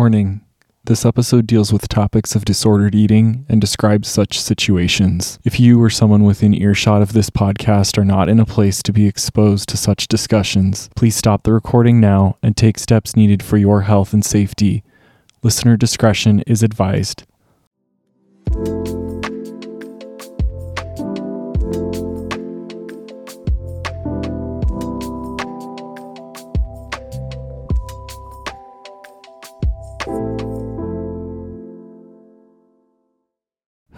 Warning this episode deals with topics of disordered eating and describes such situations. If you or someone within earshot of this podcast are not in a place to be exposed to such discussions, please stop the recording now and take steps needed for your health and safety. Listener discretion is advised.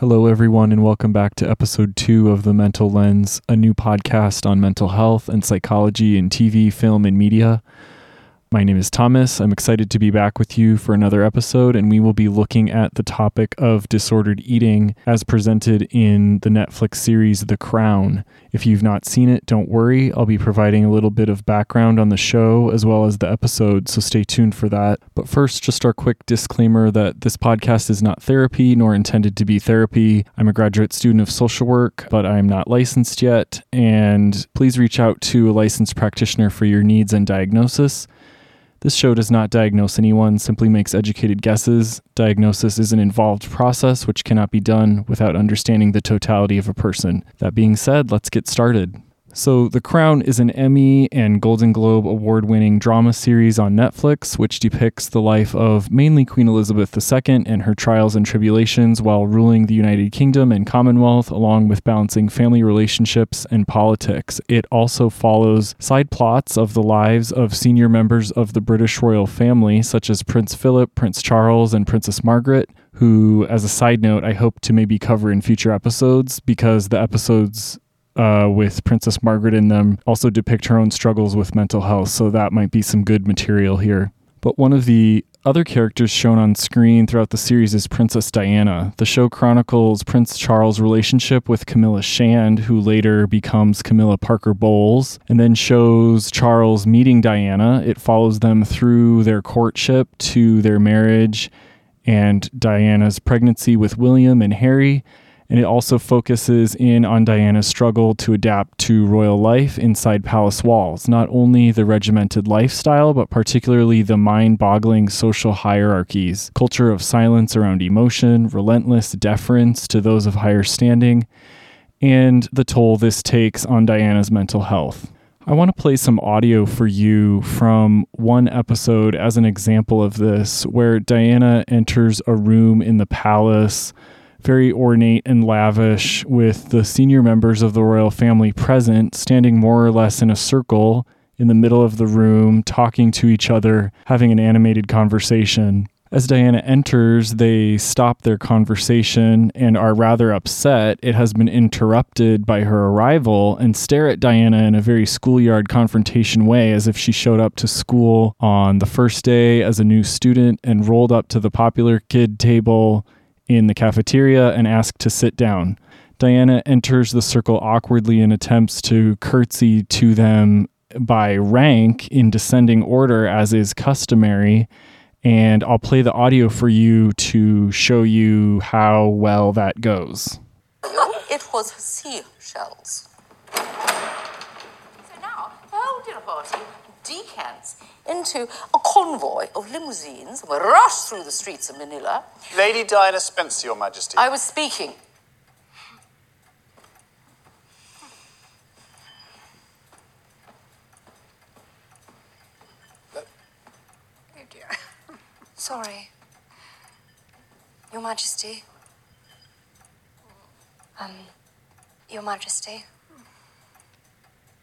Hello, everyone, and welcome back to episode two of The Mental Lens, a new podcast on mental health and psychology in TV, film, and media. My name is Thomas. I'm excited to be back with you for another episode, and we will be looking at the topic of disordered eating as presented in the Netflix series The Crown. If you've not seen it, don't worry. I'll be providing a little bit of background on the show as well as the episode, so stay tuned for that. But first, just our quick disclaimer that this podcast is not therapy nor intended to be therapy. I'm a graduate student of social work, but I am not licensed yet, and please reach out to a licensed practitioner for your needs and diagnosis. This show does not diagnose anyone, simply makes educated guesses. Diagnosis is an involved process which cannot be done without understanding the totality of a person. That being said, let's get started. So, The Crown is an Emmy and Golden Globe award winning drama series on Netflix, which depicts the life of mainly Queen Elizabeth II and her trials and tribulations while ruling the United Kingdom and Commonwealth, along with balancing family relationships and politics. It also follows side plots of the lives of senior members of the British royal family, such as Prince Philip, Prince Charles, and Princess Margaret. Who, as a side note, I hope to maybe cover in future episodes because the episodes uh, with Princess Margaret in them also depict her own struggles with mental health, so that might be some good material here. But one of the other characters shown on screen throughout the series is Princess Diana. The show chronicles Prince Charles' relationship with Camilla Shand, who later becomes Camilla Parker Bowles, and then shows Charles meeting Diana. It follows them through their courtship to their marriage and Diana's pregnancy with William and Harry, and it also focuses in on Diana's struggle to adapt to royal life inside palace walls, not only the regimented lifestyle, but particularly the mind boggling social hierarchies, culture of silence around emotion, relentless deference to those of higher standing, and the toll this takes on Diana's mental health. I want to play some audio for you from one episode as an example of this, where Diana enters a room in the palace very ornate and lavish, with the senior members of the royal family present, standing more or less in a circle in the middle of the room, talking to each other, having an animated conversation. As Diana enters, they stop their conversation and are rather upset. It has been interrupted by her arrival and stare at Diana in a very schoolyard confrontation way, as if she showed up to school on the first day as a new student and rolled up to the popular kid table in the cafeteria and ask to sit down. Diana enters the circle awkwardly and attempts to curtsy to them by rank in descending order, as is customary. And I'll play the audio for you to show you how well that goes. It was sea shells. So now, the whole dinner party decants into a convoy of limousines. We rush through the streets of Manila. Lady Diana Spencer, Your Majesty. I was speaking. Oh dear. Sorry. Your Majesty. Um, Your Majesty.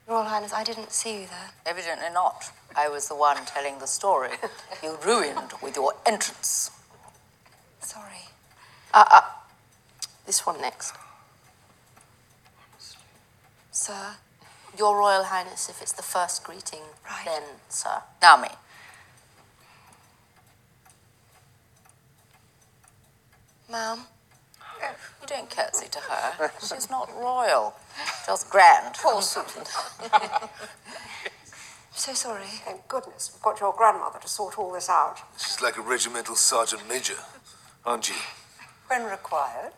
Royal Highness, I didn't see you there. Evidently not. I was the one telling the story. You ruined with your entrance. Sorry. Uh, uh, this one next. Sir. Your Royal Highness, if it's the first greeting, Right. then, sir. Now me. Ma'am. You don't curtsy to her. She's not royal. Just grand. Poor Susan. So sorry. Thank goodness we've got your grandmother to sort all this out. She's like a regimental sergeant major, aren't you? When required.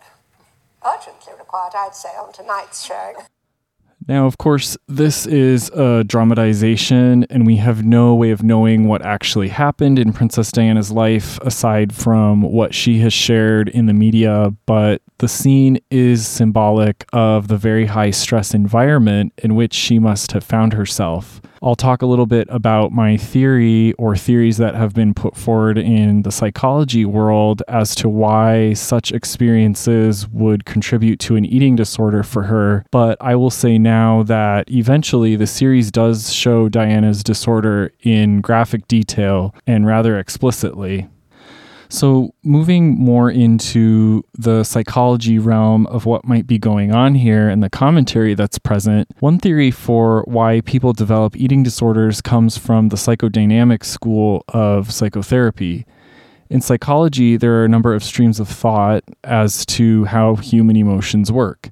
Urgently required, I'd say, on tonight's showing. Now, of course, this is a dramatization, and we have no way of knowing what actually happened in Princess Diana's life aside from what she has shared in the media. But the scene is symbolic of the very high stress environment in which she must have found herself. I'll talk a little bit about my theory or theories that have been put forward in the psychology world as to why such experiences would contribute to an eating disorder for her. But I will say now that eventually the series does show Diana's disorder in graphic detail and rather explicitly. So, moving more into the psychology realm of what might be going on here and the commentary that's present, one theory for why people develop eating disorders comes from the psychodynamic school of psychotherapy. In psychology, there are a number of streams of thought as to how human emotions work.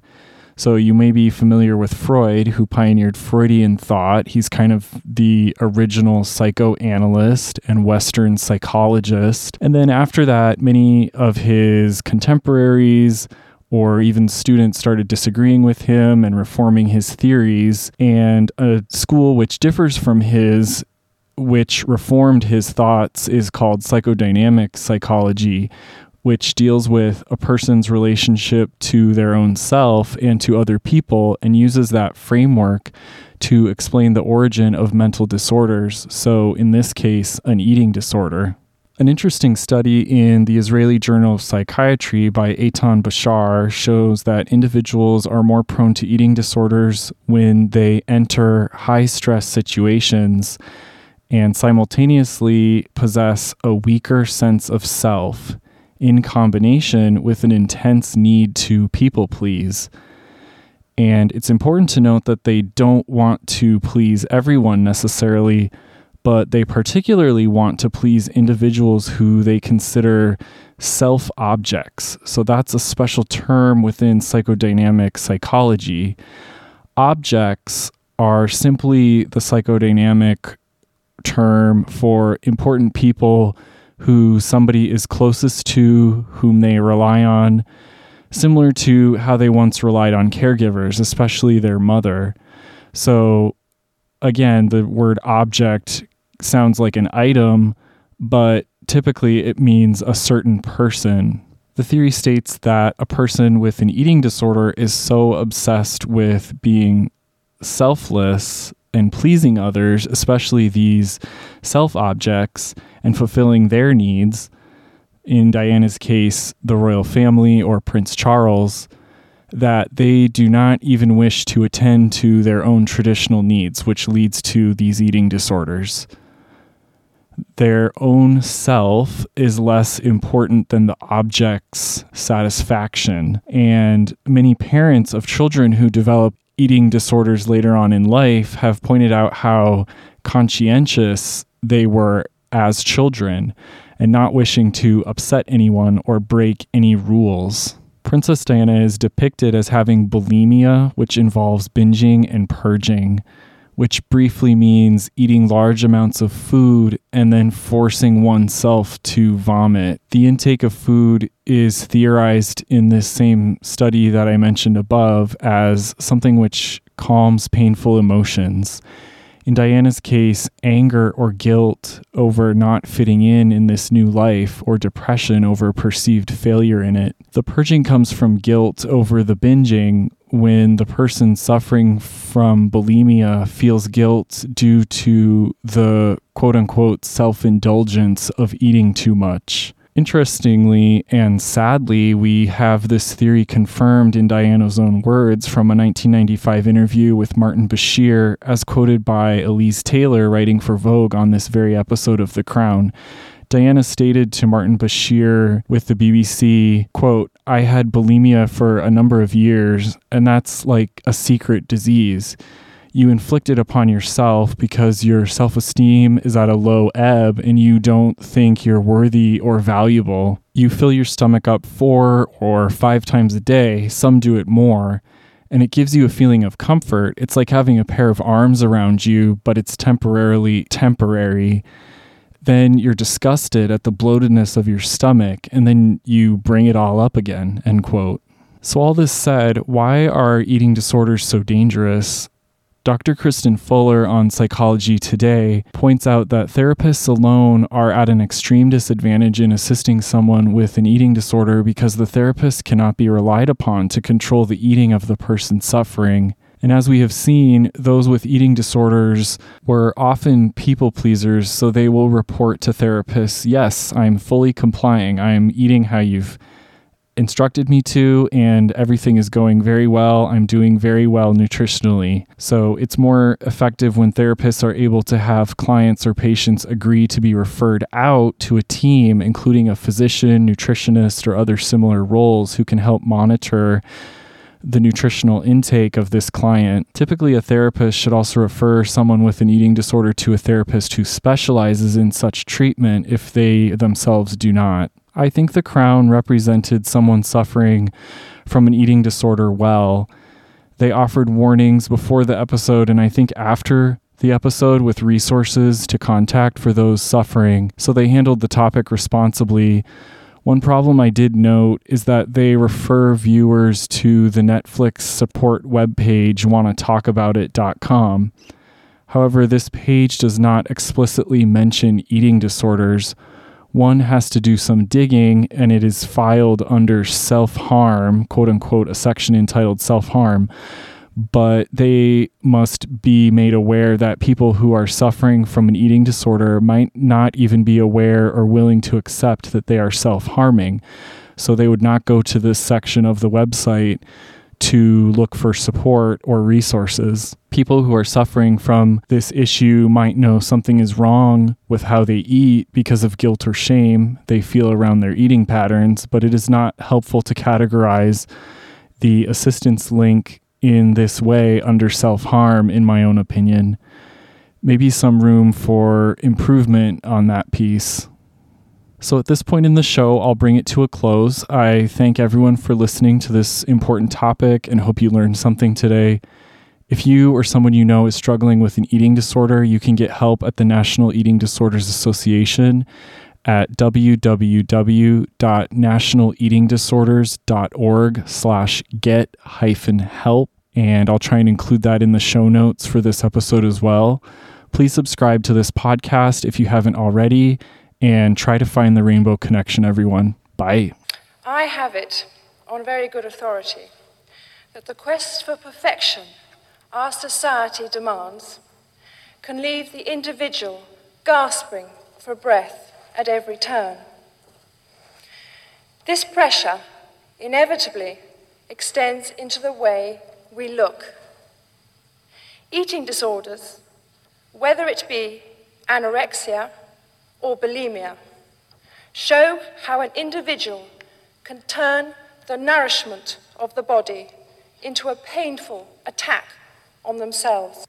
So you may be familiar with Freud, who pioneered Freudian thought. He's kind of the original psychoanalyst and Western psychologist. And then after that, many of his contemporaries or even students started disagreeing with him and reforming his theories. And a school which differs from his which reformed his thoughts is called psychodynamic psychology, which deals with a person's relationship to their own self and to other people and uses that framework to explain the origin of mental disorders. So, in this case, an eating disorder. An interesting study in the Israeli Journal of Psychiatry by Eitan Bashar shows that individuals are more prone to eating disorders when they enter high stress situations and simultaneously possess a weaker sense of self in combination with an intense need to people please. And it's important to note that they don't want to please everyone necessarily, but they particularly want to please individuals who they consider self objects. So that's a special term within psychodynamic psychology. Objects are simply the psychodynamic term for important people who somebody is closest to, whom they rely on, similar to how they once relied on caregivers, especially their mother. So, again, the word object sounds like an item, but typically it means a certain person. The theory states that a person with an eating disorder is so obsessed with being selfless and pleasing others, especially these self objects, and fulfilling their needs. In Diana's case, the royal family or Prince Charles, that they do not even wish to attend to their own traditional needs, which leads to these eating disorders. Their own self is less important than the object's satisfaction. And many parents of children who develop eating disorders later on in life have pointed out how conscientious they were as children and not wishing to upset anyone or break any rules. Princess Diana is depicted as having bulimia, which involves binging and purging, which briefly means eating large amounts of food and then forcing oneself to vomit. The intake of food is theorized in this same study that I mentioned above as something which calms painful emotions in Diana's case, anger or guilt over not fitting in in this new life or depression over perceived failure in it. The purging comes from guilt over the binging when the person suffering from bulimia feels guilt due to the quote unquote self indulgence of eating too much. Interestingly and sadly, we have this theory confirmed in Diana's own words from a 1995 interview with Martin Bashir, as quoted by Elise Taylor writing for Vogue on this very episode of The Crown. Diana stated to Martin Bashir with the BBC, quote, I had bulimia for a number of years, and that's like a secret disease you inflict it upon yourself because your self esteem is at a low ebb and you don't think you're worthy or valuable. You fill your stomach up four or five times a day, some do it more, and it gives you a feeling of comfort. It's like having a pair of arms around you, but it's temporarily temporary. Then you're disgusted at the bloatedness of your stomach, and then you bring it all up again. End quote. So, all this said, why are eating disorders so dangerous? Dr. Kristen Fuller on Psychology Today points out that therapists alone are at an extreme disadvantage in assisting someone with an eating disorder because the therapist cannot be relied upon to control the eating of the person suffering. And as we have seen, those with eating disorders were often people pleasers, so they will report to therapists, Yes, I'm fully complying. I'm eating how you've instructed me to, and everything is going very well. I'm doing very well nutritionally. So it's more effective when therapists are able to have clients or patients agree to be referred out to a team, including a physician, nutritionist, or other similar roles who can help monitor the nutritional intake of this client. Typically, a therapist should also refer someone with an eating disorder to a therapist who specializes in such treatment if they themselves do not. I think The Crown represented someone suffering from an eating disorder well. They offered warnings before the episode and I think after the episode with resources to contact for those suffering, so they handled the topic responsibly. One problem I did note is that they refer viewers to the Netflix support webpage wannatalkaboutit.com. However, this page does not explicitly mention eating disorders one has to do some digging and it is filed under self harm, quote unquote, a section entitled self harm. But they must be made aware that people who are suffering from an eating disorder might not even be aware or willing to accept that they are self harming. So they would not go to this section of the website to look for support or resources. People who are suffering from this issue might know something is wrong with how they eat because of guilt or shame they feel around their eating patterns, but it is not helpful to categorize the assistance link in this way under self harm, in my own opinion. Maybe some room for improvement on that piece. So, at this point in the show, I'll bring it to a close. I thank everyone for listening to this important topic and hope you learned something today. If you or someone you know is struggling with an eating disorder, you can get help at the National Eating Disorders Association at www.nationaleatingdisorders.org slash get hyphen help. And I'll try and include that in the show notes for this episode as well. Please subscribe to this podcast if you haven't already and try to find the rainbow connection, everyone. Bye. I have it on very good authority that the quest for perfection our society demands can leave the individual gasping for breath at every turn. This pressure inevitably extends into the way we look. Eating disorders, whether it be anorexia, or bulimia show how an individual can turn the nourishment of the body into a painful attack on themselves.